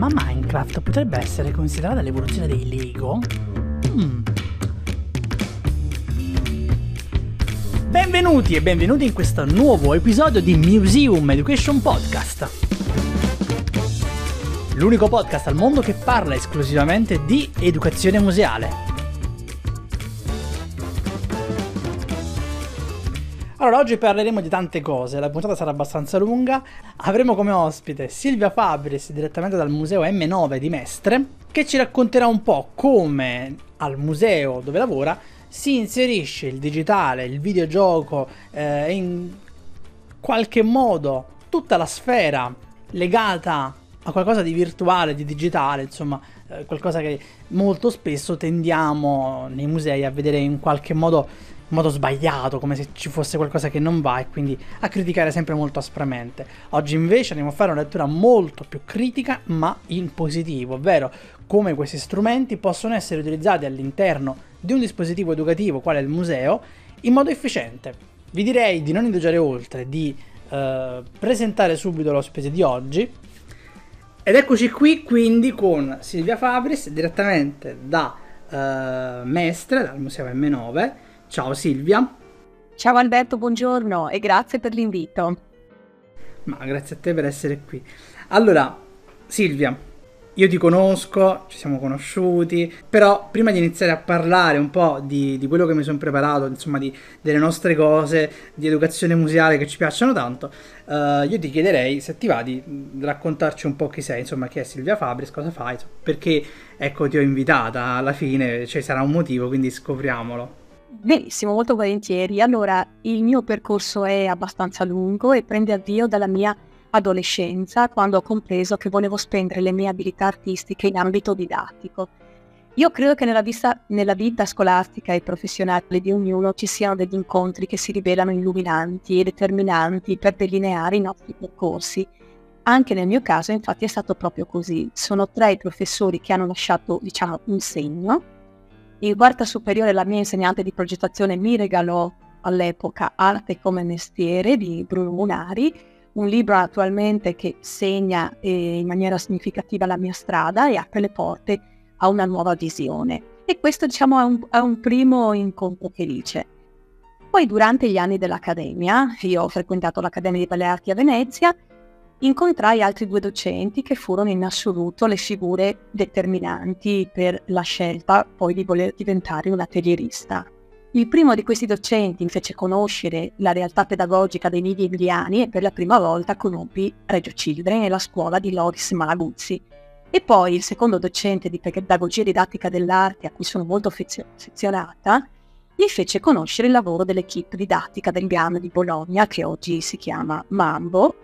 Ma Minecraft potrebbe essere considerata l'evoluzione dei Lego? Mm. Benvenuti e benvenuti in questo nuovo episodio di Museum Education Podcast. L'unico podcast al mondo che parla esclusivamente di educazione museale. Allora, oggi parleremo di tante cose, la puntata sarà abbastanza lunga. Avremo come ospite Silvia Fabris, direttamente dal Museo M9 di Mestre, che ci racconterà un po' come al museo dove lavora si inserisce il digitale, il videogioco eh, in qualche modo tutta la sfera legata a qualcosa di virtuale, di digitale, insomma, eh, qualcosa che molto spesso tendiamo nei musei a vedere in qualche modo modo sbagliato, come se ci fosse qualcosa che non va e quindi a criticare sempre molto aspramente. Oggi invece andiamo a fare una lettura molto più critica ma in positivo, ovvero come questi strumenti possono essere utilizzati all'interno di un dispositivo educativo quale il museo in modo efficiente. Vi direi di non indugiare oltre, di eh, presentare subito l'ospite di oggi. Ed eccoci qui quindi con Silvia Fabris direttamente da eh, Mestre, dal Museo M9 Ciao Silvia. Ciao Alberto, buongiorno e grazie per l'invito. Ma grazie a te per essere qui. Allora, Silvia, io ti conosco, ci siamo conosciuti, però prima di iniziare a parlare un po' di, di quello che mi sono preparato, insomma, di, delle nostre cose, di educazione museale che ci piacciono tanto, uh, io ti chiederei se ti va di raccontarci un po' chi sei, insomma, chi è Silvia Fabris, cosa fai, perché ecco ti ho invitata alla fine, cioè sarà un motivo, quindi scopriamolo. Benissimo, molto volentieri. Allora, il mio percorso è abbastanza lungo e prende avvio dalla mia adolescenza, quando ho compreso che volevo spendere le mie abilità artistiche in ambito didattico. Io credo che nella, vista, nella vita scolastica e professionale di ognuno ci siano degli incontri che si rivelano illuminanti e determinanti per delineare i nostri percorsi. Anche nel mio caso, infatti, è stato proprio così. Sono tre i professori che hanno lasciato, diciamo, un segno in quarta superiore la mia insegnante di progettazione mi regalò all'epoca Arte come mestiere di Bruno Munari, un libro attualmente che segna eh, in maniera significativa la mia strada e apre le porte a una nuova visione. E questo diciamo è un, è un primo incontro felice. Poi durante gli anni dell'Accademia, io ho frequentato l'Accademia di Belle Arti a Venezia, incontrai altri due docenti che furono in assoluto le figure determinanti per la scelta poi di voler diventare un atelierista. Il primo di questi docenti mi fece conoscere la realtà pedagogica dei nidi emiliani e per la prima volta conobbi Reggio Children e la scuola di Loris Malaguzzi. E poi il secondo docente di pedagogia didattica dell'arte, a cui sono molto affezionata, mi fece conoscere il lavoro dell'equipe didattica del GAM di Bologna, che oggi si chiama Mambo,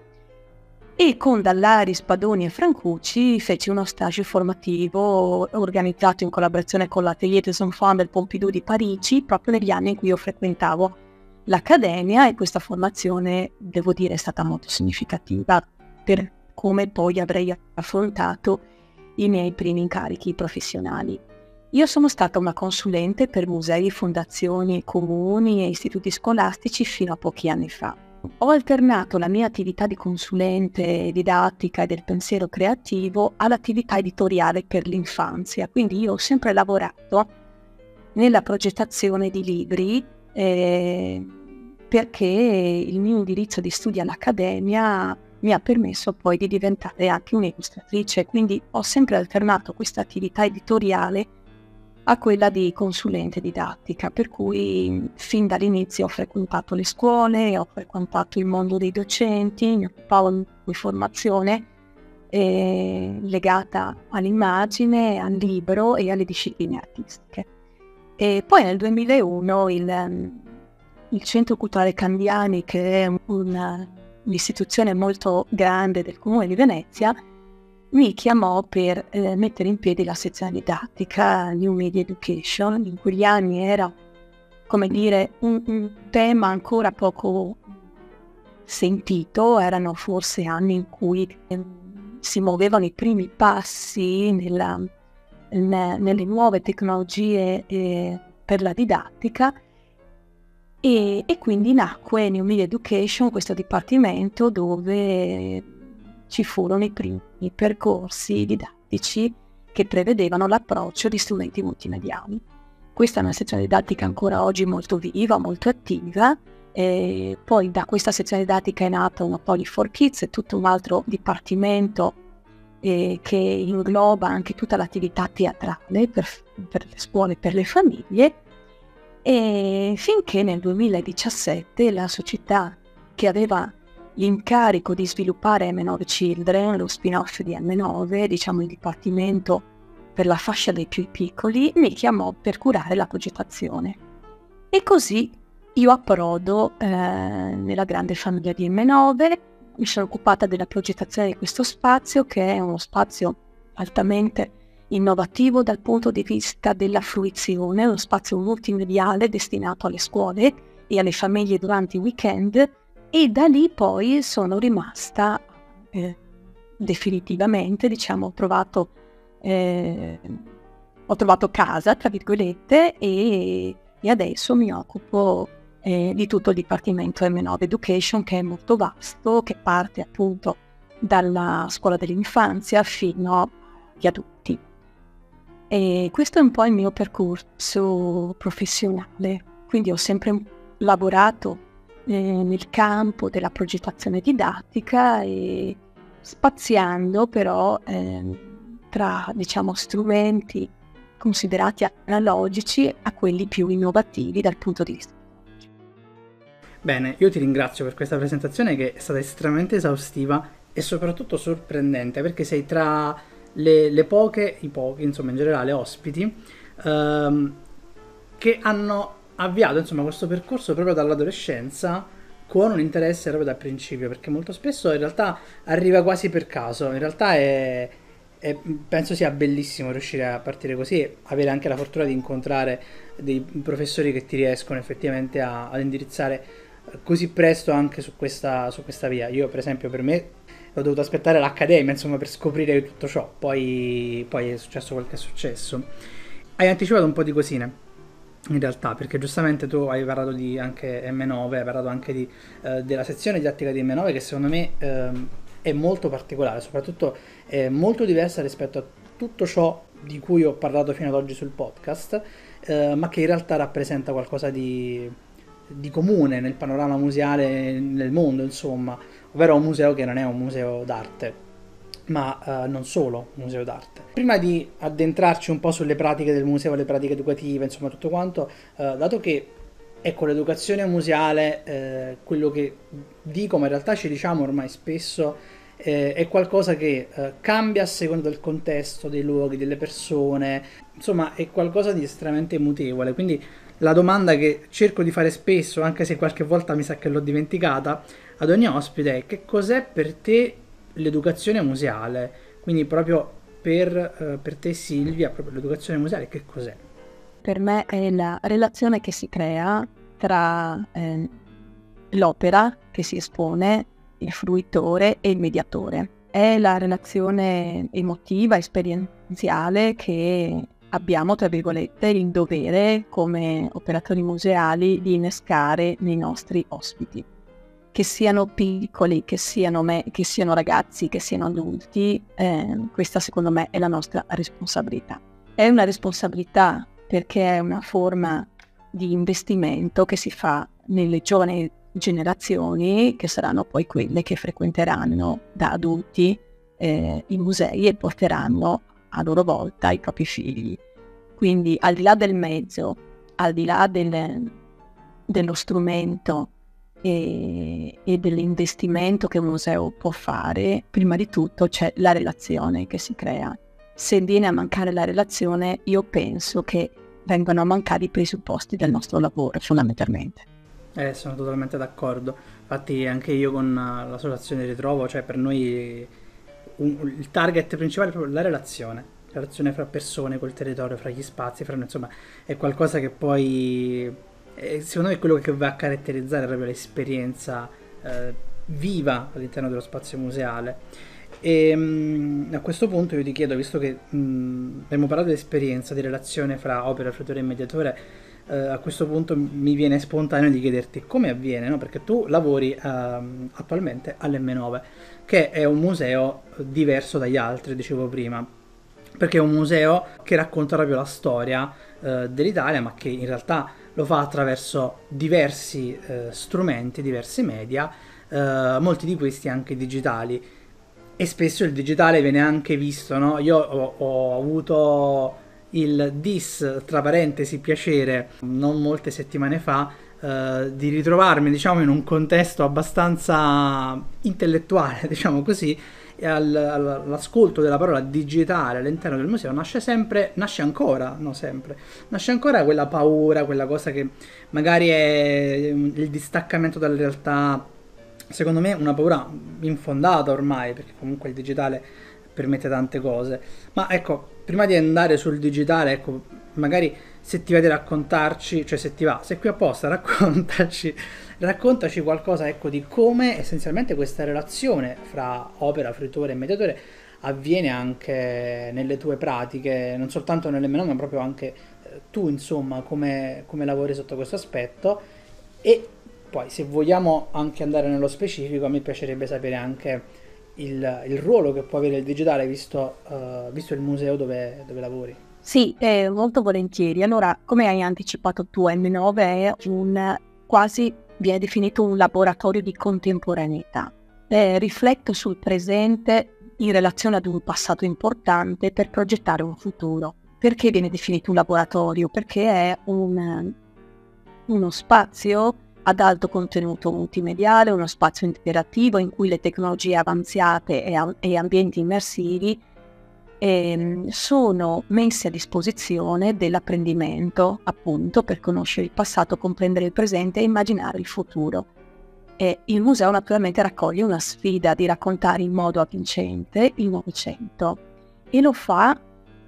e con Dallari, Spadoni e Francucci feci uno stage formativo organizzato in collaborazione con l'Atelier des Enfants del Pompidou di Parigi proprio negli anni in cui io frequentavo l'accademia e questa formazione, devo dire, è stata molto significativa per come poi avrei affrontato i miei primi incarichi professionali. Io sono stata una consulente per musei, fondazioni, comuni e istituti scolastici fino a pochi anni fa ho alternato la mia attività di consulente didattica e del pensiero creativo all'attività editoriale per l'infanzia, quindi io ho sempre lavorato nella progettazione di libri eh, perché il mio indirizzo di studio all'Accademia mi ha permesso poi di diventare anche un'illustratrice, quindi ho sempre alternato questa attività editoriale a quella di consulente didattica, per cui fin dall'inizio ho frequentato le scuole, ho frequentato il mondo dei docenti, mi occupavo di formazione eh, legata all'immagine, al libro e alle discipline artistiche. E poi nel 2001 il, il Centro Culturale Candiani, che è una, un'istituzione molto grande del Comune di Venezia, mi chiamò per eh, mettere in piedi la sezione didattica New Media Education. In quegli anni era, come dire, un, un tema ancora poco sentito, erano forse anni in cui eh, si muovevano i primi passi nella, ne, nelle nuove tecnologie eh, per la didattica e, e, quindi nacque New Media Education, questo dipartimento dove ci furono i primi percorsi didattici che prevedevano l'approccio di strumenti multimediali. Questa è una sezione didattica ancora oggi molto viva, molto attiva. E poi da questa sezione didattica è nata una Poly4 Kids, tutto un altro dipartimento eh, che ingloba anche tutta l'attività teatrale per, per le scuole, per le famiglie. E finché nel 2017 la società che aveva l'incarico di sviluppare M9 Children, lo spin-off di M9, diciamo il dipartimento per la fascia dei più piccoli, mi chiamò per curare la progettazione. E così io approdo eh, nella grande famiglia di M9, mi sono occupata della progettazione di questo spazio, che è uno spazio altamente innovativo dal punto di vista della fruizione, uno spazio multimediale destinato alle scuole e alle famiglie durante i weekend e da lì poi sono rimasta eh, definitivamente, diciamo, ho trovato, eh, ho trovato casa, tra virgolette, e, e adesso mi occupo eh, di tutto il Dipartimento M9 Education che è molto vasto, che parte appunto dalla scuola dell'infanzia fino agli adulti. E questo è un po' il mio percorso professionale, quindi ho sempre lavorato eh, nel campo della progettazione didattica e spaziando però eh, tra diciamo strumenti considerati analogici a quelli più innovativi dal punto di vista. Bene, io ti ringrazio per questa presentazione che è stata estremamente esaustiva e soprattutto sorprendente perché sei tra le, le poche, i pochi, insomma in generale, ospiti ehm, che hanno avviato insomma, questo percorso proprio dall'adolescenza con un interesse proprio dal principio, perché molto spesso in realtà arriva quasi per caso, in realtà è, è, penso sia bellissimo riuscire a partire così e avere anche la fortuna di incontrare dei professori che ti riescono effettivamente a, ad indirizzare così presto anche su questa, su questa via. Io per esempio per me ho dovuto aspettare l'accademia insomma per scoprire tutto ciò, poi, poi è successo quel che è successo. Hai anticipato un po' di cosine in realtà, perché giustamente tu hai parlato di anche M9, hai parlato anche di, eh, della sezione didattica di M9 che secondo me eh, è molto particolare, soprattutto è molto diversa rispetto a tutto ciò di cui ho parlato fino ad oggi sul podcast, eh, ma che in realtà rappresenta qualcosa di, di comune nel panorama museale nel mondo, insomma, ovvero un museo che non è un museo d'arte ma uh, non solo museo d'arte. Prima di addentrarci un po' sulle pratiche del museo, le pratiche educative, insomma tutto quanto, uh, dato che ecco l'educazione museale, eh, quello che dico, ma in realtà ci diciamo ormai spesso, eh, è qualcosa che eh, cambia a seconda del contesto, dei luoghi, delle persone, insomma è qualcosa di estremamente mutevole, quindi la domanda che cerco di fare spesso, anche se qualche volta mi sa che l'ho dimenticata, ad ogni ospite è che cos'è per te l'educazione museale, quindi proprio per, eh, per te Silvia, l'educazione museale che cos'è? Per me è la relazione che si crea tra eh, l'opera che si espone, il fruitore e il mediatore. È la relazione emotiva, esperienziale che abbiamo, tra virgolette, il dovere come operatori museali di innescare nei nostri ospiti che siano piccoli, che siano, me, che siano ragazzi, che siano adulti, eh, questa secondo me è la nostra responsabilità. È una responsabilità perché è una forma di investimento che si fa nelle giovani generazioni che saranno poi quelle che frequenteranno da adulti eh, i musei e porteranno a loro volta i propri figli. Quindi al di là del mezzo, al di là del, dello strumento e, e dell'investimento che un museo può fare, prima di tutto c'è la relazione che si crea. Se viene a mancare la relazione, io penso che vengano a mancare i presupposti del nostro lavoro, fondamentalmente. Eh, sono totalmente d'accordo. Infatti anche io con l'associazione Ritrovo, cioè per noi un, il target principale è proprio la relazione. La relazione fra persone, col territorio, fra gli spazi, fra, insomma, è qualcosa che poi e secondo me è quello che va a caratterizzare proprio l'esperienza eh, viva all'interno dello spazio museale. E mh, a questo punto io ti chiedo, visto che mh, abbiamo parlato di esperienza, di relazione fra opera, fruitore e mediatore, eh, a questo punto mi viene spontaneo di chiederti come avviene, no? perché tu lavori eh, attualmente all'M9, che è un museo diverso dagli altri, dicevo prima, perché è un museo che racconta proprio la storia eh, dell'Italia, ma che in realtà lo fa attraverso diversi eh, strumenti, diversi media, eh, molti di questi anche digitali. E spesso il digitale viene anche visto, no? Io ho, ho avuto il dis, tra parentesi, piacere, non molte settimane fa, eh, di ritrovarmi, diciamo, in un contesto abbastanza intellettuale, diciamo così, all'ascolto della parola digitale all'interno del museo nasce sempre, nasce ancora, no sempre, nasce ancora quella paura, quella cosa che magari è il distaccamento dalla realtà, secondo me una paura infondata ormai, perché comunque il digitale permette tante cose. Ma ecco, prima di andare sul digitale, ecco, magari se ti vedi raccontarci, cioè se ti va, se qui apposta raccontaci, raccontaci qualcosa ecco di come essenzialmente questa relazione fra opera, fruitore e mediatore avviene anche nelle tue pratiche, non soltanto nelle meno, ma proprio anche eh, tu insomma come, come lavori sotto questo aspetto e poi se vogliamo anche andare nello specifico mi piacerebbe sapere anche il, il ruolo che può avere il digitale visto, uh, visto il museo dove, dove lavori. Sì, eh, molto volentieri. Allora, come hai anticipato tu, M9 è un quasi viene definito un laboratorio di contemporaneità. Eh, rifletto sul presente in relazione ad un passato importante per progettare un futuro. Perché viene definito un laboratorio? Perché è un, uno spazio ad alto contenuto multimediale, uno spazio interattivo in cui le tecnologie avanzate e, e ambienti immersivi eh, sono messi a disposizione dell'apprendimento, appunto, per conoscere il passato, comprendere il presente e immaginare il futuro. E il museo naturalmente raccoglie una sfida di raccontare in modo avvincente il Novecento e lo fa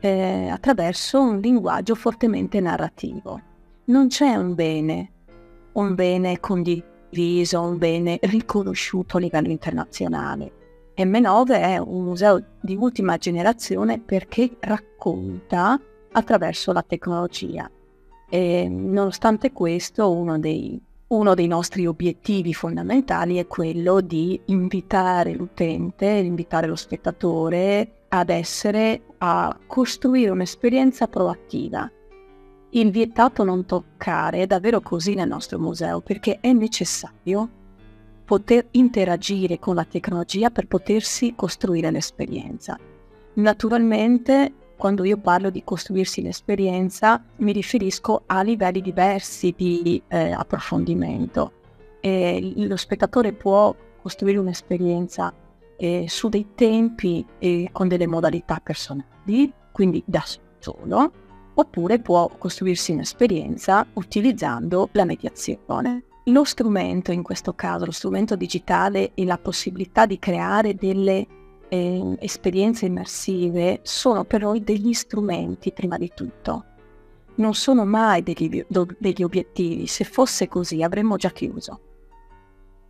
eh, attraverso un linguaggio fortemente narrativo. Non c'è un bene un bene condiviso, un bene riconosciuto a livello internazionale. M9 è un museo di ultima generazione perché racconta attraverso la tecnologia. E nonostante questo, uno dei, uno dei nostri obiettivi fondamentali è quello di invitare l'utente, invitare lo spettatore ad essere, a costruire un'esperienza proattiva il vietato non toccare è davvero così nel nostro museo perché è necessario poter interagire con la tecnologia per potersi costruire l'esperienza. Naturalmente, quando io parlo di costruirsi l'esperienza, mi riferisco a livelli diversi di eh, approfondimento. E lo spettatore può costruire un'esperienza eh, su dei tempi e con delle modalità personali, quindi da solo, oppure può costruirsi un'esperienza utilizzando la mediazione. Lo strumento, in questo caso, lo strumento digitale e la possibilità di creare delle eh, esperienze immersive sono per noi degli strumenti prima di tutto. Non sono mai degli, degli obiettivi, se fosse così avremmo già chiuso.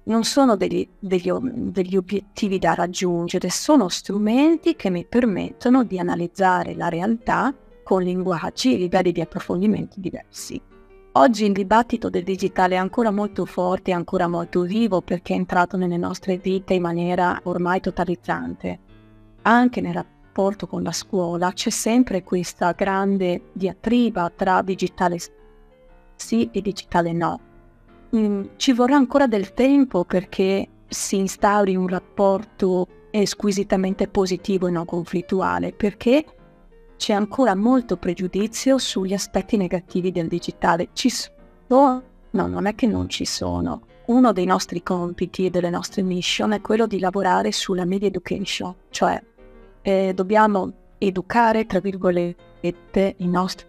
Non sono degli, degli, degli obiettivi da raggiungere, sono strumenti che mi permettono di analizzare la realtà con linguaggi e livelli di approfondimento diversi. Oggi il dibattito del digitale è ancora molto forte, ancora molto vivo perché è entrato nelle nostre vite in maniera ormai totalizzante. Anche nel rapporto con la scuola c'è sempre questa grande diatriba tra digitale sì e digitale no. Mm, ci vorrà ancora del tempo perché si instauri un rapporto squisitamente positivo e non conflittuale, perché c'è ancora molto pregiudizio sugli aspetti negativi del digitale. Ci sono? No, non è che non ci sono. Uno dei nostri compiti e delle nostre mission è quello di lavorare sulla media education, cioè eh, dobbiamo educare, tra virgolette, i nostri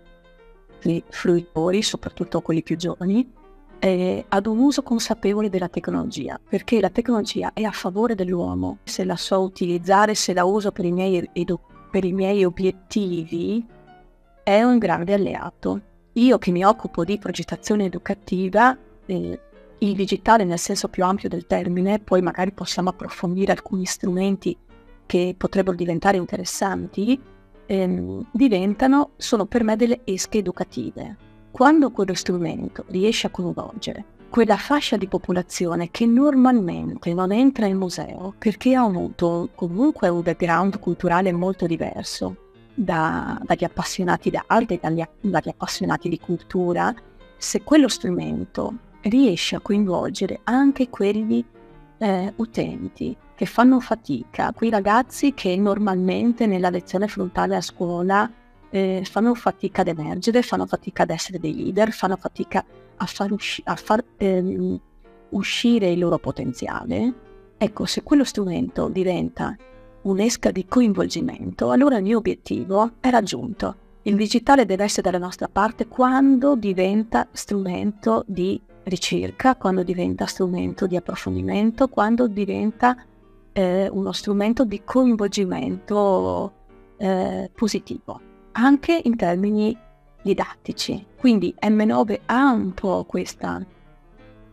fruitori, soprattutto quelli più giovani, eh, ad un uso consapevole della tecnologia, perché la tecnologia è a favore dell'uomo. Se la so utilizzare, se la uso per i miei edu- per i miei obiettivi è un grande alleato. Io che mi occupo di progettazione educativa, eh, il digitale nel senso più ampio del termine, poi magari possiamo approfondire alcuni strumenti che potrebbero diventare interessanti, ehm, diventano, sono per me delle esche educative. quando quello strumento riesce a coinvolgere quella fascia di popolazione che normalmente non entra in museo perché ha avuto comunque un background culturale molto diverso da, dagli appassionati d'arte, dagli, dagli appassionati di cultura, se quello strumento riesce a coinvolgere anche quegli eh, utenti che fanno fatica, quei ragazzi che normalmente nella lezione frontale a scuola eh, fanno fatica ad emergere, fanno fatica ad essere dei leader, fanno fatica a far, usci- a far ehm, uscire il loro potenziale, ecco, se quello strumento diventa un'esca di coinvolgimento, allora il mio obiettivo è raggiunto. Il digitale deve essere dalla nostra parte quando diventa strumento di ricerca, quando diventa strumento di approfondimento, quando diventa eh, uno strumento di coinvolgimento eh, positivo anche in termini didattici. Quindi M9 ha un po' questa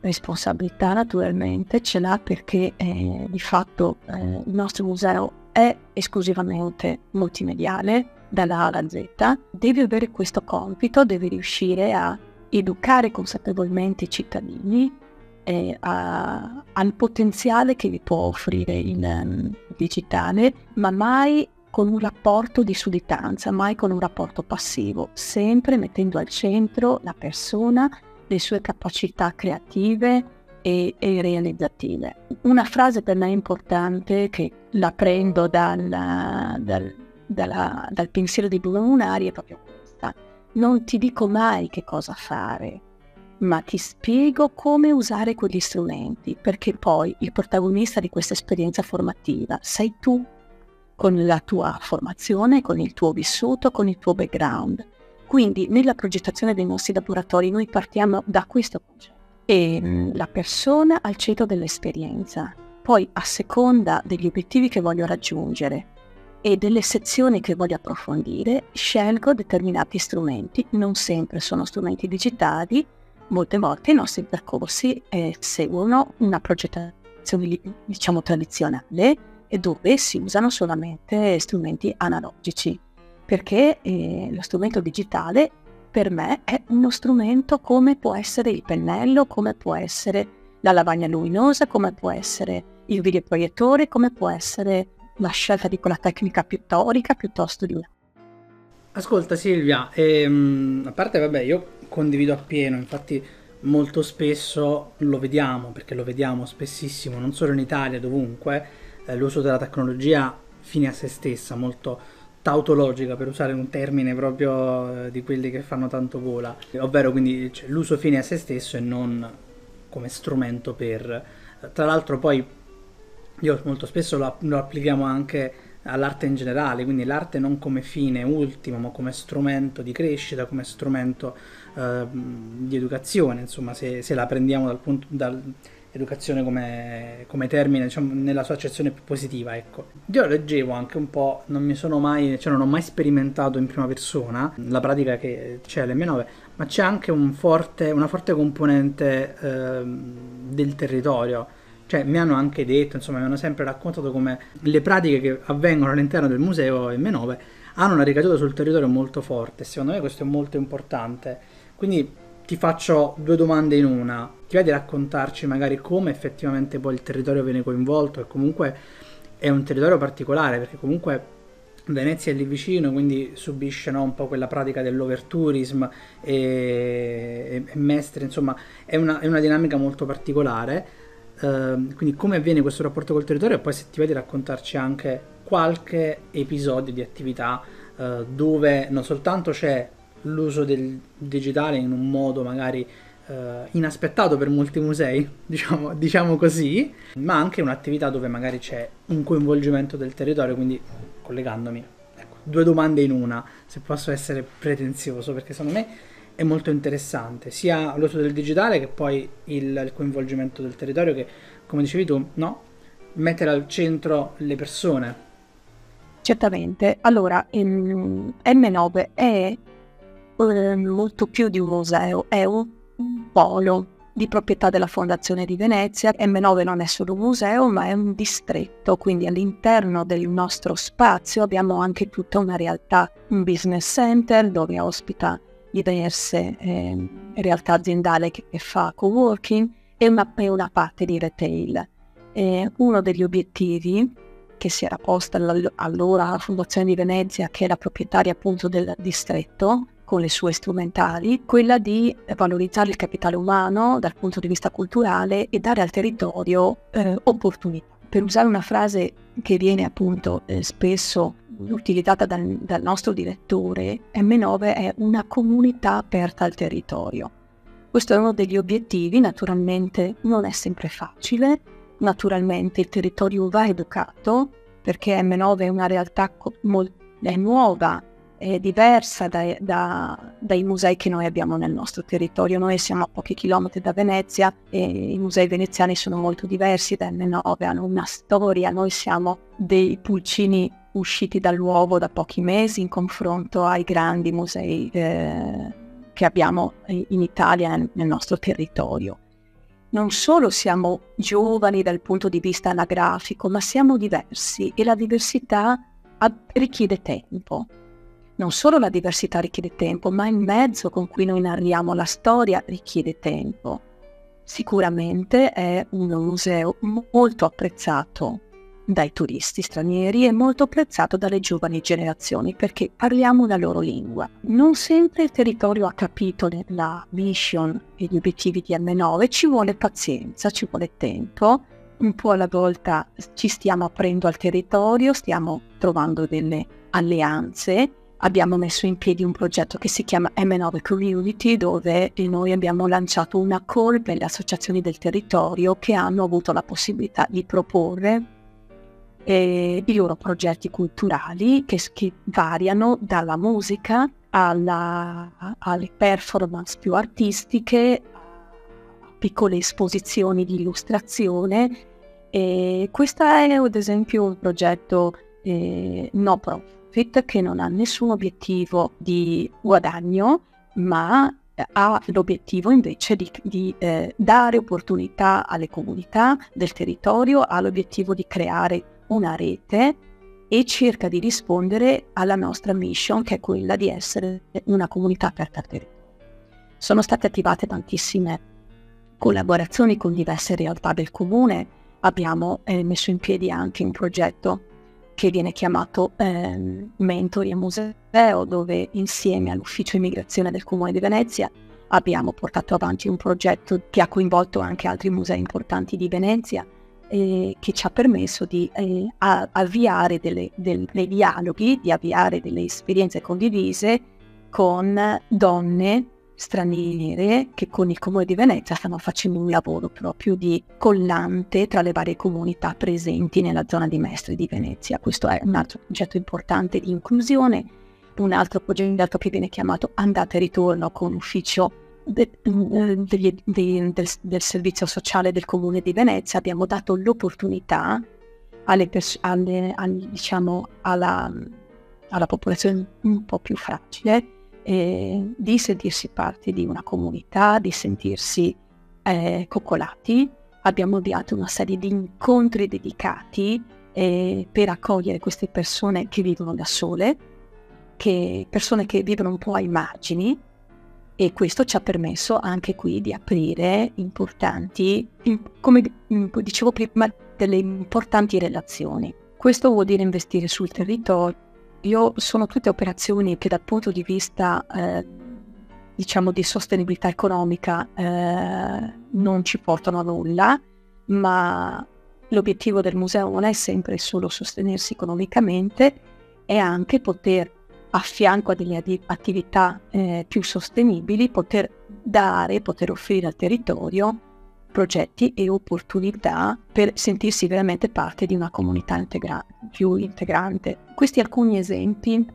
responsabilità naturalmente, ce l'ha perché eh, di fatto eh, il nostro museo è esclusivamente multimediale dalla A alla Z, deve avere questo compito, deve riuscire a educare consapevolmente i cittadini eh, a, al potenziale che vi può offrire il um, digitale, ma mai con un rapporto di sudditanza, mai con un rapporto passivo, sempre mettendo al centro la persona, le sue capacità creative e, e realizzative. Una frase per me importante che la prendo dal, dal, dalla, dal pensiero di Bruno Munari è proprio questa. Non ti dico mai che cosa fare, ma ti spiego come usare quegli strumenti, perché poi il protagonista di questa esperienza formativa sei tu con la tua formazione, con il tuo vissuto, con il tuo background. Quindi nella progettazione dei nostri laboratori noi partiamo da questo concetto. E la persona al centro dell'esperienza. Poi a seconda degli obiettivi che voglio raggiungere e delle sezioni che voglio approfondire, scelgo determinati strumenti. Non sempre sono strumenti digitali, molte volte i nostri percorsi eh, seguono una progettazione diciamo tradizionale e dove si usano solamente strumenti analogici, perché eh, lo strumento digitale per me è uno strumento come può essere il pennello, come può essere la lavagna luminosa, come può essere il videoproiettore, come può essere la scelta di quella tecnica pittorica piuttosto di una. Ascolta Silvia, ehm, a parte vabbè io condivido appieno, infatti molto spesso lo vediamo, perché lo vediamo spessissimo, non solo in Italia, dovunque, eh, l'uso della tecnologia fine a se stessa, molto tautologica per usare un termine proprio eh, di quelli che fanno tanto gola, ovvero quindi cioè, l'uso fine a se stesso e non come strumento per... Eh, tra l'altro poi io molto spesso lo, lo applichiamo anche all'arte in generale, quindi l'arte non come fine ultimo, ma come strumento di crescita, come strumento eh, di educazione, insomma, se, se, la prendiamo dal punto, dal, educazione come, come termine, diciamo, nella sua accezione più positiva, ecco. Io leggevo anche un po', non mi sono mai, cioè non ho mai sperimentato in prima persona la pratica che c'è all'M9, ma c'è anche un forte, una forte componente eh, del territorio. Cioè, mi hanno anche detto, insomma, mi hanno sempre raccontato come le pratiche che avvengono all'interno del museo M9 hanno una ricaduta sul territorio molto forte. Secondo me questo è molto importante. Quindi ti faccio due domande in una. Ti vai di raccontarci magari come effettivamente poi il territorio viene coinvolto e comunque è un territorio particolare perché comunque Venezia è lì vicino, quindi subisce no, un po' quella pratica dell'overtourism e, e, Mestre, insomma è una, è una, dinamica molto particolare. Uh, quindi come avviene questo rapporto col territorio e poi se ti vai di raccontarci anche qualche episodio di attività uh, dove non soltanto c'è l'uso del digitale in un modo magari eh, inaspettato per molti musei, diciamo, diciamo, così, ma anche un'attività dove magari c'è un coinvolgimento del territorio, quindi collegandomi. Ecco, due domande in una, se posso essere pretenzioso, perché secondo me è molto interessante, sia l'uso del digitale che poi il, il coinvolgimento del territorio che, come dicevi tu, no? Mettere al centro le persone. Certamente. Allora, M9 è eh, molto più di un museo, è un, polo di proprietà della Fondazione di Venezia. M9 non è solo un museo, ma è un distretto, quindi all'interno del nostro spazio abbiamo anche tutta una realtà, un business center dove ospita diverse eh, realtà aziendali che, che, fa co-working e una, e una parte di retail. Eh, uno degli obiettivi che si era posta allora la Fondazione di Venezia, che la proprietaria appunto del distretto, con le sue strumentali, quella di valorizzare il capitale umano dal punto di vista culturale e dare al territorio eh, opportunità. Per usare una frase che viene appunto eh, spesso utilizzata dal, dal nostro direttore, M9 è una comunità aperta al territorio. Questo è uno degli obiettivi, naturalmente non è sempre facile, naturalmente il territorio va educato perché M9 è una realtà molto nuova, è diversa dai, da, dai musei che noi abbiamo nel nostro territorio. Noi siamo a pochi chilometri da Venezia e i musei veneziani sono molto diversi da M9, hanno una storia, noi siamo dei pulcini usciti dall'uovo da pochi mesi in confronto ai grandi musei eh, che abbiamo in Italia nel nostro territorio non solo siamo giovani dal punto di vista anagrafico, ma siamo diversi e la diversità richiede tempo. Non solo la diversità richiede tempo, ma il mezzo con cui noi narriamo la storia richiede tempo. Sicuramente è un museo molto apprezzato dai turisti stranieri e molto apprezzato dalle giovani generazioni perché parliamo la loro lingua. Non sempre il territorio ha capito la mission e gli obiettivi di M9, ci vuole pazienza, ci vuole tempo, un po' alla volta ci stiamo aprendo al territorio, stiamo trovando delle alleanze. Abbiamo messo in piedi un progetto che si chiama M9 Community dove noi abbiamo lanciato una call per le associazioni del territorio che hanno avuto la possibilità di proporre eh, i loro progetti culturali che, che variano dalla musica alla, alle performance più artistiche, piccole esposizioni di illustrazione. E questo è ad esempio un progetto eh, no profit che non ha nessun obiettivo di guadagno, ma ha l'obiettivo invece di, di eh, dare opportunità alle comunità del territorio, ha l'obiettivo di creare una rete e cerca di rispondere alla nostra mission che è quella di essere una comunità aperta al territorio. Sono state attivate tantissime collaborazioni con diverse realtà del comune, abbiamo eh, messo in piedi anche un progetto che viene chiamato eh, Mentori e Museo, dove insieme all'Ufficio Immigrazione del Comune di Venezia abbiamo portato avanti un progetto che ha coinvolto anche altri musei importanti di Venezia eh, che ci ha permesso di eh, avviare delle, del, dei dialoghi, di avviare delle esperienze condivise con donne straniere che con il Comune di Venezia stanno facendo un lavoro proprio di collante tra le varie comunità presenti nella zona di Mestre di Venezia. Questo è un altro progetto importante di inclusione. Un altro progetto che viene chiamato Andata e Ritorno con ufficio de, degli, de, del, del, servizio sociale del comune di Venezia abbiamo dato l'opportunità alle pers- alle, alle, diciamo, alla, alla, popolazione un po' più fragile eh, di sentirsi parte di una comunità, di sentirsi eh, coccolati. Abbiamo avviato una serie di incontri dedicati eh, per accogliere queste persone che vivono da sole, che, persone che vivono un po' ai margini e questo ci ha permesso anche qui di aprire importanti, come dicevo prima, delle importanti relazioni. Questo vuol dire investire sul territorio. Sono tutte operazioni che dal punto di vista eh, diciamo di sostenibilità economica eh, non ci portano a nulla, ma l'obiettivo del museo non è sempre solo sostenersi economicamente, è anche poter a fianco a delle attività eh, più sostenibili, poter dare, poter offrire al territorio progetti e opportunità per sentirsi veramente parte di una comunità integra- più integrante. Questi alcuni esempi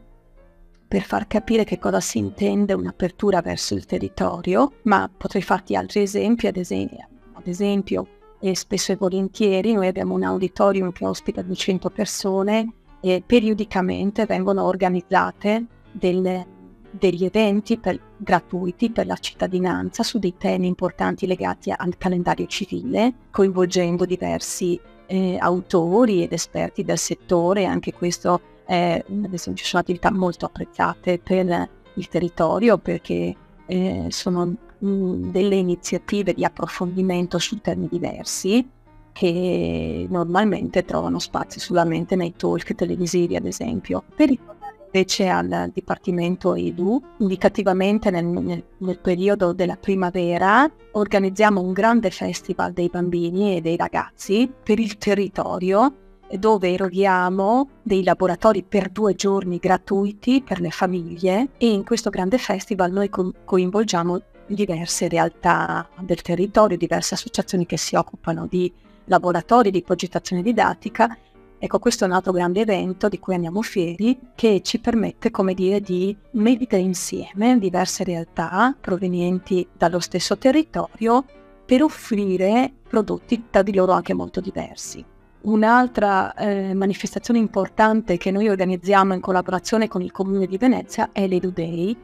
per far capire che cosa si intende un'apertura verso il territorio, ma potrei farti altri esempi, ad esempio, ad esempio e spesso e volentieri noi abbiamo un auditorium che ospita 200 persone e periodicamente vengono organizzate delle, degli eventi per, gratuiti per la cittadinanza su dei temi importanti legati al calendario civile, coinvolgendo diversi eh, autori ed esperti del settore. Anche questo è, ad esempio, sono attività molto apprezzate per il territorio perché eh, sono mh, mm, delle iniziative di approfondimento su temi diversi che normalmente trovano spazio solamente nei talk televisivi, ad esempio. Per ricordare invece al Dipartimento EDU, indicativamente nel, nel, nel, periodo della primavera organizziamo un grande festival dei bambini e dei ragazzi per il territorio dove eroghiamo dei laboratori per due giorni gratuiti per le famiglie e in questo grande festival noi co- coinvolgiamo diverse realtà del territorio, diverse associazioni che si occupano di laboratori di progettazione didattica. Ecco, questo è un altro grande evento di cui andiamo fieri che ci permette, come dire, di mettere insieme diverse realtà provenienti dallo stesso territorio per offrire prodotti tra di loro anche molto diversi. Un'altra eh, manifestazione importante che noi organizziamo in collaborazione con il Comune di Venezia è l'Edu Day.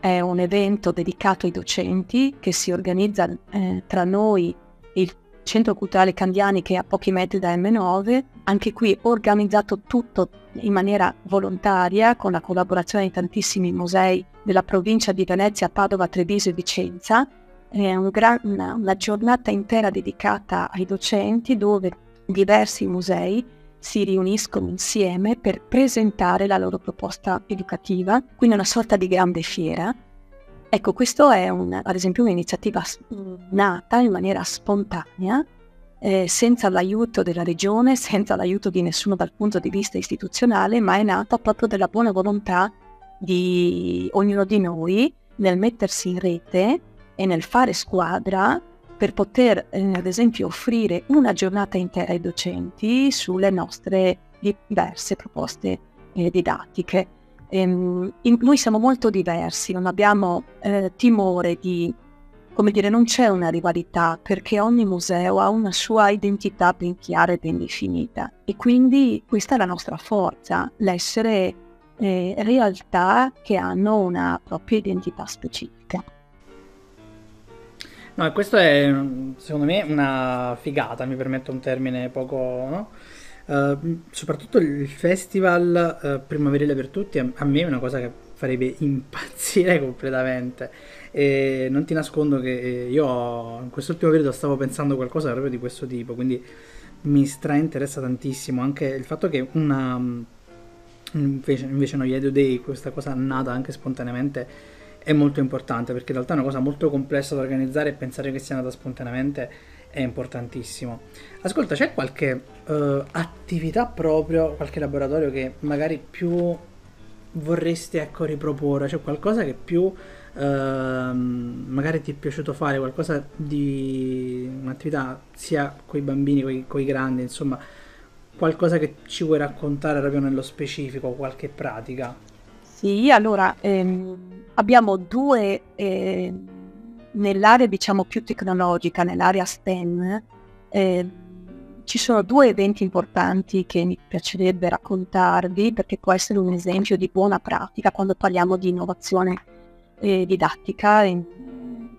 È un evento dedicato ai docenti che si organizza eh, tra noi il Centro Culturale Candiani che è a pochi metri da M9, anche qui organizzato tutto in maniera volontaria con la collaborazione di tantissimi musei della provincia di Venezia, Padova, Treviso e Vicenza. È un gran, una, una giornata intera dedicata ai docenti dove diversi musei si riuniscono insieme per presentare la loro proposta educativa, quindi una sorta di grande fiera. Ecco, questo è un, ad esempio un'iniziativa nata in maniera spontanea, eh, senza l'aiuto della regione, senza l'aiuto di nessuno dal punto di vista istituzionale, ma è nata proprio dalla buona volontà di ognuno di noi nel mettersi in rete e nel fare squadra per poter eh, ad esempio offrire una giornata intera ai docenti sulle nostre diverse proposte eh, didattiche. Ehm, in, noi siamo molto diversi, non abbiamo eh, timore di, come dire, non c'è una rivalità perché ogni museo ha una sua identità ben chiara e ben definita e quindi questa è la nostra forza, l'essere eh, realtà che hanno una propria identità specifica. No, questo è secondo me una figata, mi permetto un termine poco, no? Uh, soprattutto il festival uh, primaverile per tutti a, a, me è una cosa che farebbe impazzire completamente. E non ti nascondo che eh, io in quest'ultimo periodo stavo pensando qualcosa proprio di questo tipo quindi mi strainteressa tantissimo anche il fatto che una invece, invece no, Yedo Day questa cosa nata anche spontaneamente è molto importante perché in realtà è una cosa molto complessa da organizzare e pensare che sia nata spontaneamente è importantissimo. Ascolta, c'è qualche uh, attività proprio, qualche laboratorio che magari più vorresti ecco riproporre? C'è qualcosa che più uh, magari ti è piaciuto fare, qualcosa di un'attività sia con i bambini, con i grandi, insomma, qualcosa che ci vuoi raccontare proprio nello specifico, qualche pratica? Sì, allora ehm, abbiamo due, eh, nell'area diciamo più tecnologica, nell'area STEM, eh, ci sono due eventi importanti che mi piacerebbe raccontarvi perché può essere un esempio di buona pratica quando parliamo di innovazione eh, didattica, in,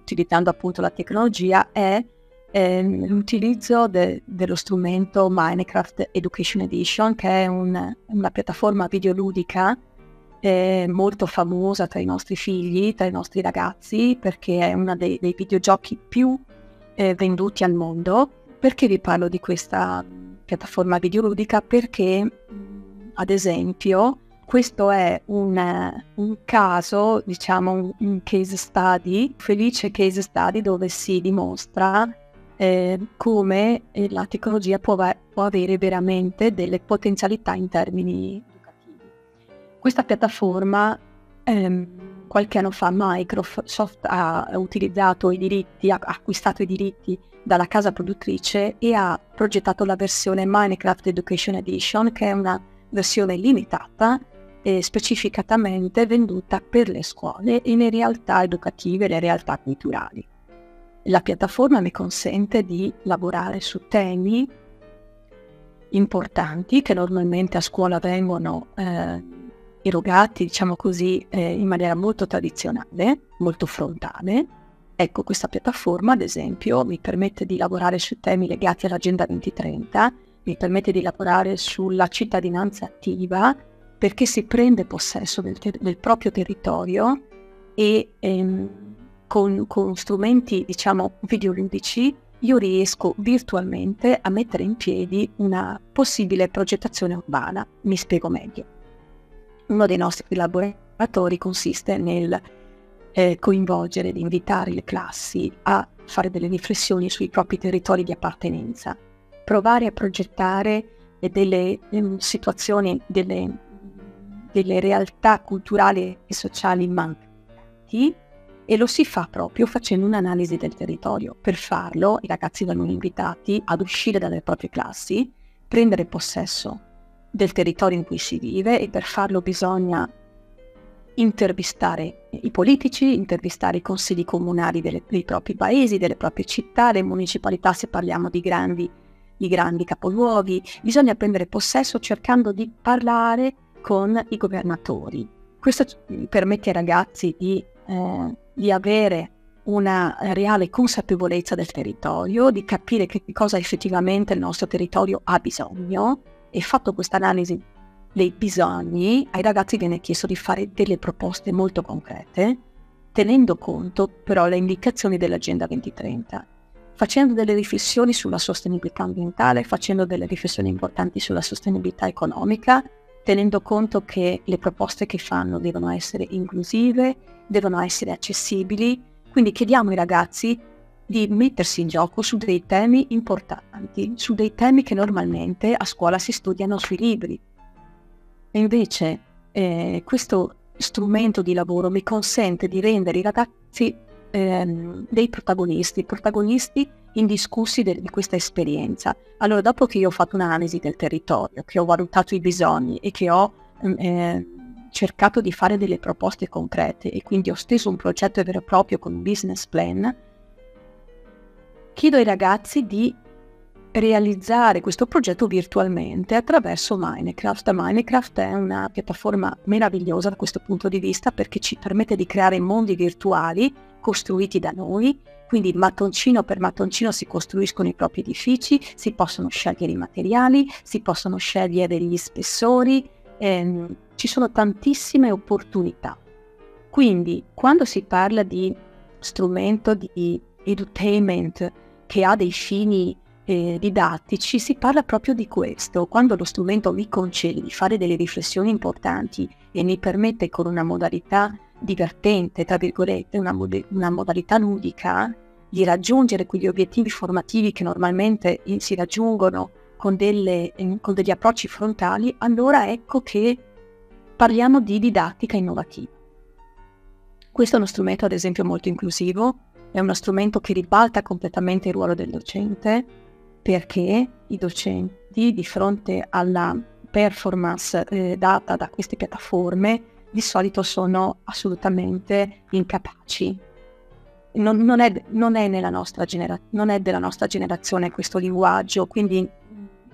utilizzando appunto la tecnologia, è ehm, l'utilizzo de, dello strumento Minecraft Education Edition, che è un, una piattaforma videoludica eh, molto famosa tra i nostri figli, tra i nostri ragazzi, perché è uno dei, dei videogiochi più eh, venduti al mondo. Perché vi parlo di questa piattaforma videoludica? Perché, ad esempio, questo è un, un caso, diciamo un, un, case study, felice case study dove si dimostra eh, come la tecnologia può, può avere veramente delle potenzialità in termini questa piattaforma ehm, qualche anno fa Microsoft ha utilizzato i diritti, ha acquistato i diritti dalla casa produttrice e ha progettato la versione Minecraft Education Edition, che è una versione limitata e specificatamente venduta per le scuole e le realtà educative e le realtà culturali. La piattaforma mi consente di lavorare su temi importanti che normalmente a scuola vengono eh, erogati, diciamo così, eh, in maniera molto tradizionale, molto frontale. Ecco, questa piattaforma, ad esempio, mi permette di lavorare su temi legati all'Agenda 2030, mi permette di lavorare sulla cittadinanza attiva, perché si prende possesso del, ter- del proprio territorio e ehm, con, con strumenti, diciamo, videoludici io riesco virtualmente a mettere in piedi una possibile progettazione urbana. Mi spiego meglio. Uno dei nostri laboratori consiste nel eh, coinvolgere ed invitare le classi a fare delle riflessioni sui propri territori di appartenenza, provare a progettare delle um, situazioni, delle, delle realtà culturali e sociali mancanti e lo si fa proprio facendo un'analisi del territorio. Per farlo i ragazzi vengono invitati ad uscire dalle proprie classi, prendere possesso del territorio in cui si vive e per farlo bisogna intervistare i politici, intervistare i consigli comunali delle, dei propri paesi, delle proprie città, le municipalità se parliamo di grandi, di grandi capoluoghi. Bisogna prendere possesso cercando di parlare con i governatori. Questo permette ai ragazzi di, eh, di avere una reale consapevolezza del territorio, di capire che cosa effettivamente il nostro territorio ha bisogno e fatto questa analisi dei bisogni, ai ragazzi viene chiesto di fare delle proposte molto concrete, tenendo conto però delle indicazioni dell'Agenda 2030, facendo delle riflessioni sulla sostenibilità ambientale, facendo delle riflessioni importanti sulla sostenibilità economica, tenendo conto che le proposte che fanno devono essere inclusive, devono essere accessibili, quindi chiediamo ai ragazzi di mettersi in gioco su dei temi importanti, su dei temi che normalmente a scuola si studiano sui libri, e invece eh, questo strumento di lavoro mi consente di rendere i ragazzi ehm, dei protagonisti, protagonisti indiscussi de- di questa esperienza. Allora, dopo che io ho fatto un'analisi del territorio, che ho valutato i bisogni e che ho eh, cercato di fare delle proposte concrete e quindi ho steso un progetto vero e proprio con un business plan, chiedo ai ragazzi di realizzare questo progetto virtualmente attraverso Minecraft. Minecraft è una piattaforma meravigliosa da questo punto di vista perché ci permette di creare mondi virtuali costruiti da noi, quindi mattoncino per mattoncino si costruiscono i propri edifici, si possono scegliere i materiali, si possono scegliere gli spessori, ehm, ci sono tantissime opportunità. Quindi quando si parla di strumento di edutainment che ha dei fini eh, didattici si parla proprio di questo. Quando lo strumento mi concede di fare delle riflessioni importanti e mi permette con una modalità divertente, tra virgolette, una, mod- una modalità ludica, di raggiungere quegli obiettivi formativi che normalmente si raggiungono con, delle, con degli approcci frontali, allora ecco che parliamo di didattica innovativa. Questo è uno strumento, ad esempio, molto inclusivo, è uno strumento che ribalta completamente il ruolo del docente, perché i docenti di fronte alla performance eh, data da queste piattaforme di solito sono assolutamente incapaci. Non, non, è, non, è, genera- non è della nostra generazione questo linguaggio, quindi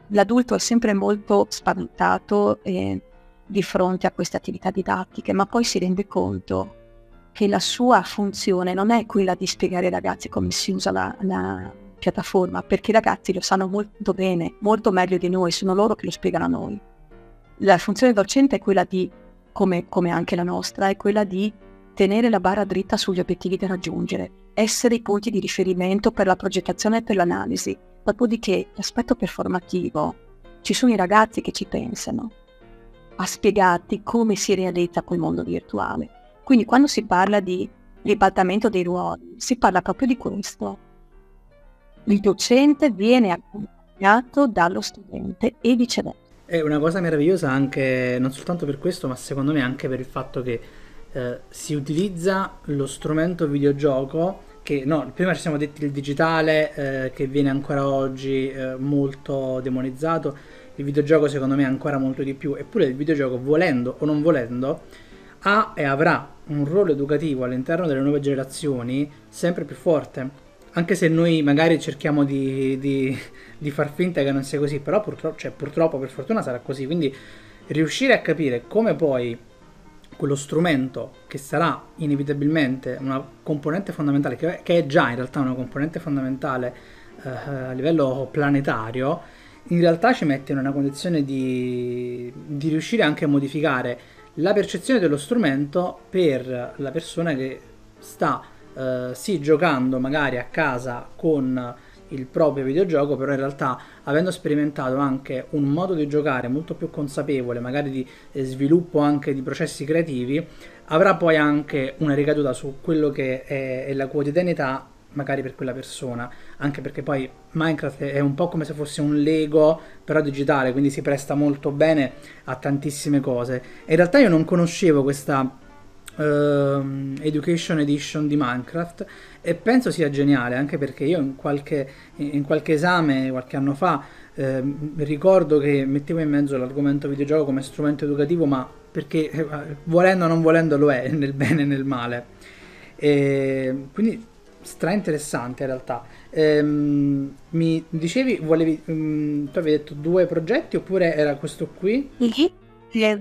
l'adulto è sempre molto spaventato eh, di fronte a queste attività didattiche, ma poi si rende conto che la sua funzione non è quella di spiegare ai ragazzi come si usa la, la piattaforma, perché i ragazzi lo sanno molto bene, molto meglio di noi, sono loro che lo spiegano a noi. La funzione docente è quella di, come, come anche la nostra, è quella di tenere la barra dritta sugli obiettivi da raggiungere, essere i punti di riferimento per la progettazione e per l'analisi. Dopodiché l'aspetto performativo, ci sono i ragazzi che ci pensano, a spiegarti come si realizza quel mondo virtuale. Quindi quando si parla di ribaltamento dei ruoli, si parla proprio di questo, il docente viene accompagnato dallo studente e viceversa. È una cosa meravigliosa anche, non soltanto per questo, ma secondo me anche per il fatto che eh, si utilizza lo strumento videogioco che no, prima ci siamo detti il digitale eh, che viene ancora oggi eh, molto demonizzato, il videogioco secondo me ancora molto di più, eppure il videogioco volendo o non volendo ha e avrà un ruolo educativo all'interno delle nuove generazioni sempre più forte. Anche se noi magari cerchiamo di, di, di, far finta che non sia così, però purtroppo, cioè, purtroppo per fortuna sarà così, quindi riuscire a capire come poi quello strumento che sarà inevitabilmente una componente fondamentale, che, è già in realtà una componente fondamentale eh, a livello planetario, in realtà ci mette in una condizione di, di riuscire anche a modificare la percezione dello strumento per la persona che sta eh, sì giocando magari a casa con il proprio videogioco, però in realtà avendo sperimentato anche un modo di giocare molto più consapevole, magari di eh, sviluppo anche di processi creativi, avrà poi anche una ricaduta su quello che è, è la quotidianità magari per quella persona, anche perché poi Minecraft è un po' come se fosse un Lego però digitale, quindi si presta molto bene a tantissime cose. In realtà io non conoscevo questa uh, Education Edition di Minecraft e penso sia geniale anche perché io in qualche, in qualche esame qualche anno fa eh, ricordo che mettevo in mezzo l'argomento videogioco come strumento educativo ma perché eh, volendo o non volendo lo è nel bene e nel male e quindi stra interessante in realtà ehm, mi dicevi volevi um, tu avevi detto due progetti oppure era questo qui?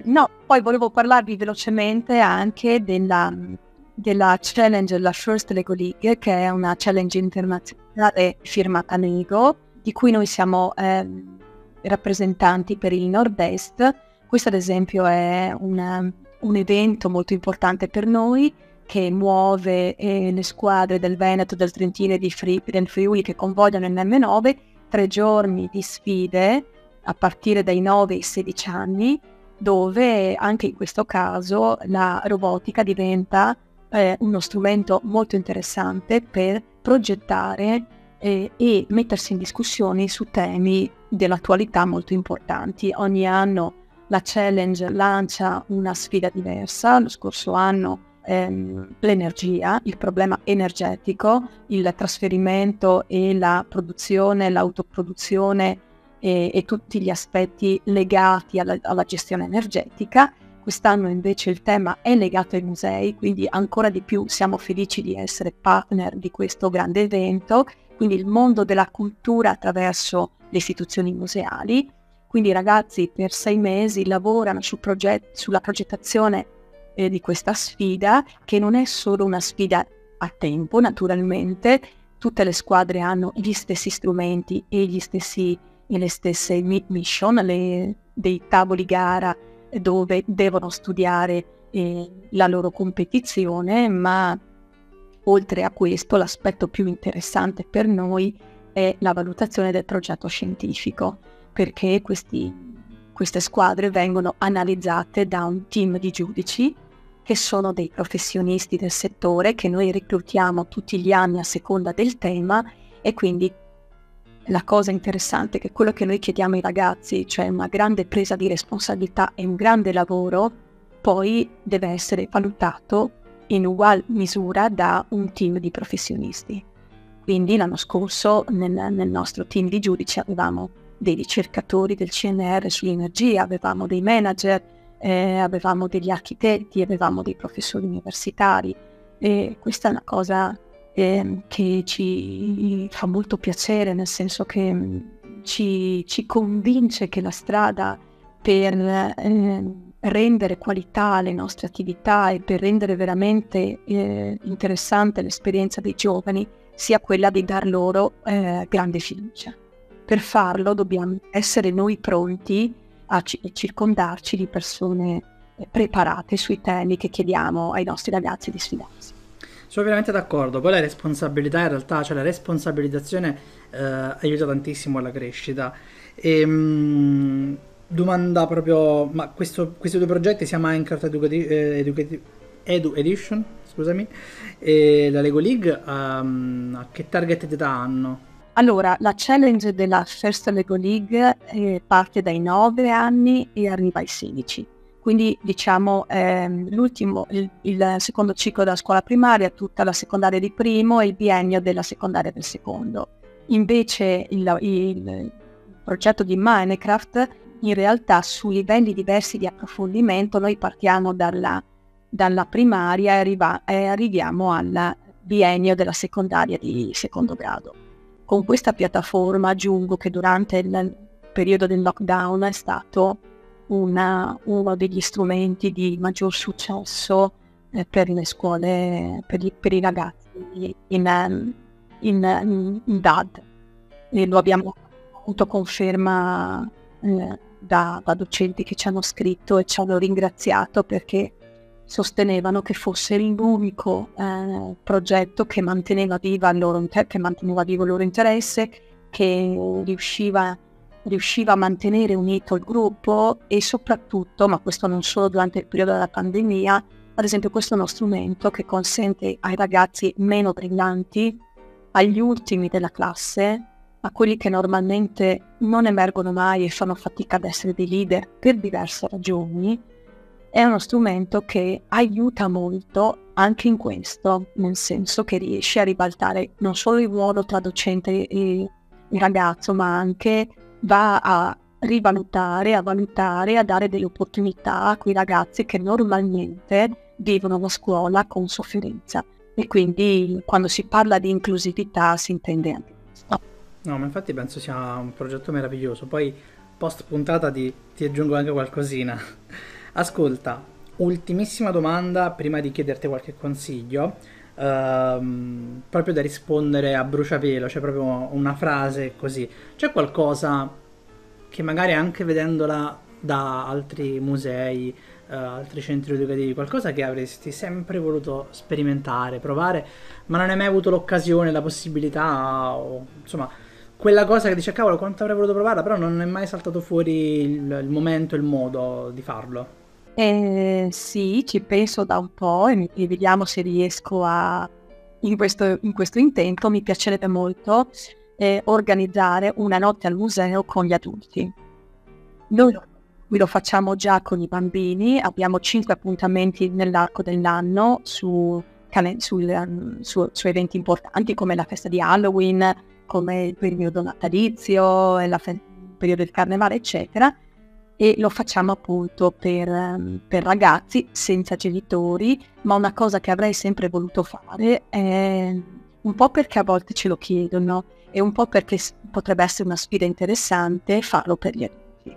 No, poi volevo parlarvi velocemente anche della, della challenge, la First Lego League, che è una challenge internazionale firmata Lego, di cui noi siamo eh, rappresentanti per il nord-est. Questo ad esempio è una, un evento molto importante per noi che muove eh, le squadre del Veneto, del Trentino e di Fri- del Friuli che convogliano il M9, tre giorni di sfide a partire dai 9 ai 16 anni dove anche in questo caso la robotica diventa eh, uno strumento molto interessante per progettare eh, e mettersi in discussione su temi dell'attualità molto importanti. Ogni anno la challenge lancia una sfida diversa, lo scorso anno ehm, l'energia, il problema energetico, il trasferimento e la produzione, l'autoproduzione e, e tutti gli aspetti legati alla, alla gestione energetica. Quest'anno invece il tema è legato ai musei, quindi ancora di più siamo felici di essere partner di questo grande evento, quindi il mondo della cultura attraverso le istituzioni museali. Quindi i ragazzi per sei mesi lavorano sul proget- sulla progettazione eh, di questa sfida, che non è solo una sfida a tempo, naturalmente, tutte le squadre hanno gli stessi strumenti e gli stessi e le stesse mission, le, dei tavoli gara dove devono studiare eh, la loro competizione, ma oltre a questo l'aspetto più interessante per noi è la valutazione del progetto scientifico, perché questi, queste squadre vengono analizzate da un team di giudici che sono dei professionisti del settore che noi reclutiamo tutti gli anni a seconda del tema e quindi la cosa interessante è che quello che noi chiediamo ai ragazzi, cioè una grande presa di responsabilità e un grande lavoro, poi deve essere valutato in ugual misura da un team di professionisti. Quindi l'anno scorso nel, nel nostro team di giudici avevamo dei ricercatori del CNR sull'energia, avevamo dei manager, eh, avevamo degli architetti, avevamo dei professori universitari e questa è una cosa eh, che ci fa molto piacere, nel senso che mm, ci, ci convince che la strada per eh, rendere qualità alle nostre attività e per rendere veramente eh, interessante l'esperienza dei giovani sia quella di dar loro eh, grande fiducia. Per farlo dobbiamo essere noi pronti a c- circondarci di persone eh, preparate sui temi che chiediamo ai nostri ragazzi di sfidarsi. Sono veramente d'accordo. Poi la responsabilità in realtà, cioè la responsabilizzazione eh, aiuta tantissimo alla crescita. E, ehm, mh, domanda proprio, ma questo, questi due progetti sia Minecraft Educati- eh, Educati- Edu Edition, scusami, e la Lego League, um, a che target d'età hanno? Allora, la challenge della First Lego League eh, parte dai 9 anni e arriva ai 16 quindi diciamo ehm, l'ultimo, il, il, secondo ciclo della scuola primaria, tutta la secondaria di primo e il biennio della secondaria del secondo. Invece il, il progetto di Minecraft in realtà su livelli diversi di approfondimento noi partiamo dalla, dalla primaria e, arriva, e arriviamo al biennio della secondaria di secondo grado. Con questa piattaforma aggiungo che durante il periodo del lockdown è stato una, uno degli strumenti di maggior successo eh, per le scuole, per, gli, per i ragazzi in, in, in, DAD. E lo abbiamo avuto conferma eh, da, da, docenti che ci hanno scritto e ci hanno ringraziato perché sostenevano che fosse l'unico eh, progetto che manteneva, inter- che manteneva vivo il loro interesse, che riusciva, riusciva a mantenere unito il gruppo e soprattutto, ma questo non solo durante il periodo della pandemia, ad esempio questo è uno strumento che consente ai ragazzi meno brillanti, agli ultimi della classe, a quelli che normalmente non emergono mai e fanno fatica ad essere dei leader per diverse ragioni, è uno strumento che aiuta molto anche in questo, nel senso che riesce a ribaltare non solo il ruolo tra docente e ragazzo, ma anche va a rivalutare, a valutare, a dare delle opportunità a quei ragazzi che normalmente vivono la scuola con sofferenza. E quindi quando si parla di inclusività si intende anche questo. No, ma infatti penso sia un progetto meraviglioso. Poi post puntata ti aggiungo anche qualcosina. Ascolta, ultimissima domanda prima di chiederti qualche consiglio. Uh, proprio da rispondere a bruciapelo, cioè proprio una frase così. C'è qualcosa che magari anche vedendola da altri musei, uh, altri centri educativi, qualcosa che avresti sempre voluto sperimentare, provare, ma non hai mai avuto l'occasione, la possibilità, o insomma, quella cosa che dice cavolo quanto avrei voluto provarla, però non è mai saltato fuori il, il momento, il modo di farlo. Eh, sì, ci penso da un po' e, e vediamo se riesco a, in questo, in questo intento, mi piacerebbe molto eh, organizzare una notte al museo con gli adulti. Noi lo, lo facciamo già con i bambini, abbiamo cinque appuntamenti nell'arco dell'anno su, sul, um, su, su, eventi importanti come la festa di Halloween, come il periodo natalizio, il fe- periodo del carnevale, eccetera e lo facciamo appunto per, ehm, per, ragazzi senza genitori, ma una cosa che avrei sempre voluto fare è un po' perché a volte ce lo chiedono e un po' perché potrebbe essere una sfida interessante farlo per gli adulti.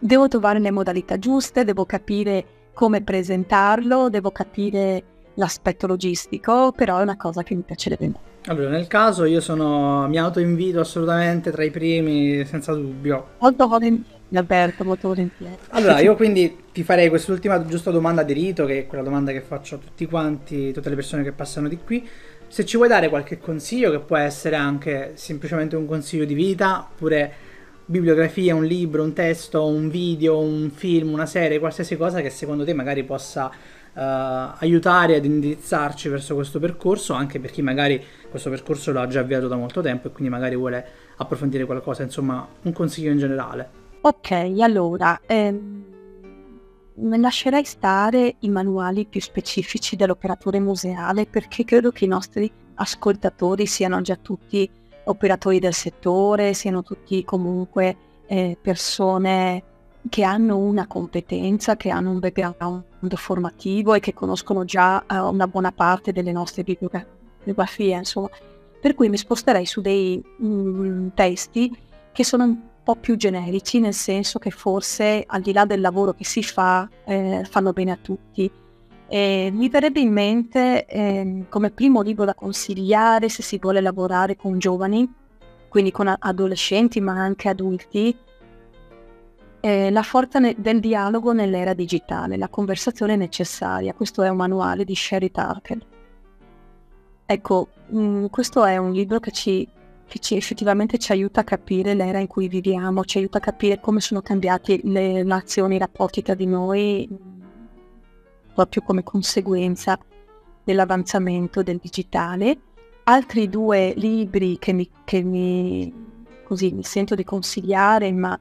Devo trovare le modalità giuste, devo capire come presentarlo, devo capire l'aspetto logistico, però è una cosa che mi piacerebbe molto. Allora, nel caso io sono, mi autoinvito assolutamente tra i primi, senza dubbio. Molto volentieri Alberto, molto volentieri. Allora, io quindi ti farei quest'ultima giusta domanda di rito, che è quella domanda che faccio a tutti quanti, tutte le persone che passano di qui. Se ci vuoi dare qualche consiglio, che può essere anche semplicemente un consiglio di vita, oppure bibliografia, un libro, un testo, un video, un film, una serie, qualsiasi cosa che secondo te magari possa uh, aiutare ad indirizzarci verso questo percorso, anche per chi magari questo percorso lo ha già avviato da molto tempo e quindi magari vuole approfondire qualcosa, insomma, un consiglio in generale. Ok, allora, ehm, lascerei stare i manuali più specifici dell'operatore museale perché credo che i nostri ascoltatori siano già tutti operatori del settore, siano tutti comunque eh, persone che hanno una competenza, che hanno un background formativo e che conoscono già eh, una buona parte delle nostre bibliografie, insomma. Per cui mi sposterei su dei mm, testi che sono po' più generici, nel senso che forse al di là del lavoro che si fa, eh, fanno bene a tutti. E mi verrebbe in mente eh, come primo libro da consigliare se si vuole lavorare con giovani, quindi con adolescenti ma anche adulti, eh, La forza ne- del dialogo nell'era digitale, la conversazione necessaria. Questo è un manuale di Sherry Tarker. Ecco, mh, mm, questo è un libro che ci che ci, effettivamente ci aiuta a capire l'era in cui viviamo, ci aiuta a capire come sono cambiate le nazioni, i rapporti tra di noi, proprio come conseguenza dell'avanzamento del digitale. Altri due libri che mi, che mi, così, mi sento di consigliare, ma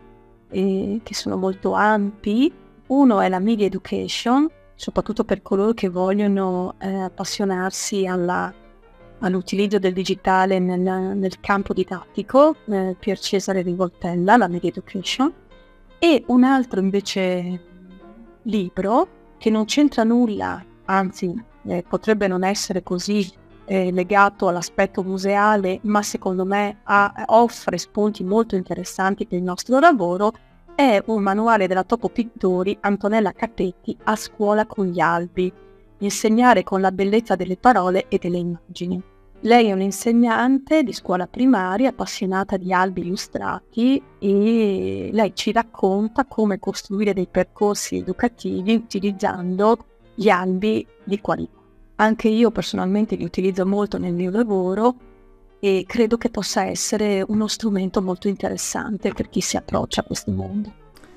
eh, che sono molto ampi. Uno è la Media Education, soprattutto per coloro che vogliono eh, appassionarsi alla all'utilizzo del digitale nel, nel campo didattico, eh, Pier Cesare Rivoltella, la Media Education, e un altro invece libro che non c'entra nulla, anzi eh, potrebbe non essere così eh, legato all'aspetto museale, ma secondo me ha, offre spunti molto interessanti per il nostro lavoro, è un manuale della Topo Pittori Antonella Capetti a scuola con gli albi, insegnare con la bellezza delle parole e delle immagini. Lei è un'insegnante di scuola primaria appassionata di albi illustrati e lei ci racconta come costruire dei percorsi educativi utilizzando gli albi di qualità. Anche io personalmente li utilizzo molto nel mio lavoro e credo che possa essere uno strumento molto interessante per chi si approccia a questo mondo.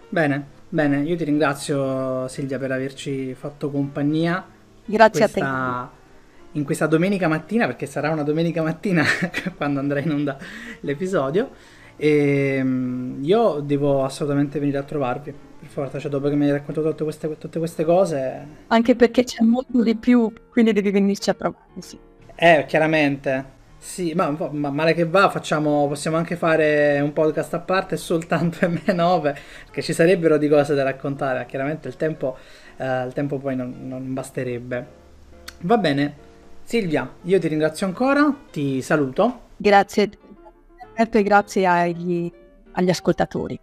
Bene, bene, io ti ringrazio Silvia per averci fatto compagnia. Grazie questa... a te in questa domenica mattina, perché sarà una domenica mattina quando andrà in onda l'episodio. E ehm, io devo assolutamente venire a trovarvi, per forza, cioè dopo che mi hai raccontato tutte queste, tutte queste cose. Anche perché c'è molto di più, quindi devi venirci a trovare, sì. Eh, chiaramente. Sì, ma, ma, male che va, facciamo, possiamo anche fare un podcast a parte soltanto M9, perché ci sarebbero di cose da raccontare, chiaramente il tempo, eh, il tempo poi non, non basterebbe. Va bene, Silvia, io ti ringrazio ancora, ti saluto. Grazie e grazie agli, agli ascoltatori.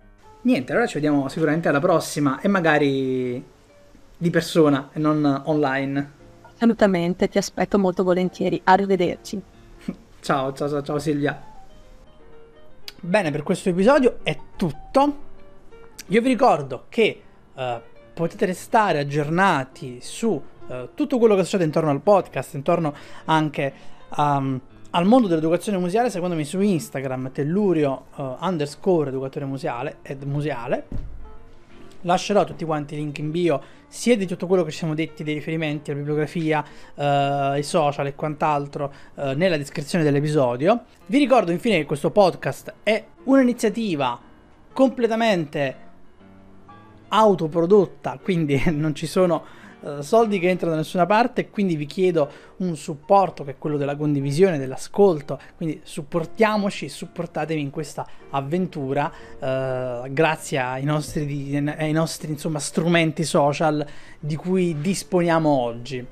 Niente, allora ci vediamo sicuramente alla prossima e magari di persona e non online. Assolutamente, ti aspetto molto volentieri. Arrivederci. ciao, ciao, ciao, ciao Silvia. Bene, per questo episodio è tutto. Io vi ricordo che uh, potete restare aggiornati su uh, tutto quello che succede intorno al podcast, intorno anche um, al mondo dell'educazione museale, secondo me su Instagram, tellurio uh, underscore educatore museale ed museale. Lascerò tutti quanti i link in bio, sia di tutto quello che ci siamo detti, dei riferimenti alla bibliografia, uh, i social e quant'altro, uh, nella descrizione dell'episodio. Vi ricordo infine che questo podcast è un'iniziativa completamente autoprodotta, quindi non ci sono uh, soldi che entrano da nessuna parte, quindi vi chiedo un supporto che è quello della condivisione, dell'ascolto, quindi supportiamoci, supportatevi in questa avventura uh, grazie ai nostri, ai nostri insomma, strumenti social di cui disponiamo oggi.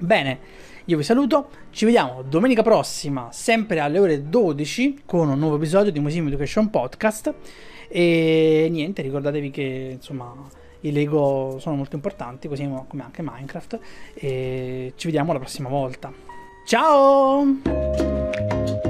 Bene, io vi saluto, ci vediamo domenica prossima, sempre alle ore 12, con un nuovo episodio di Museum Education Podcast. E niente, ricordatevi che insomma i Lego sono molto importanti, così come anche Minecraft. E ci vediamo la prossima volta. Ciao!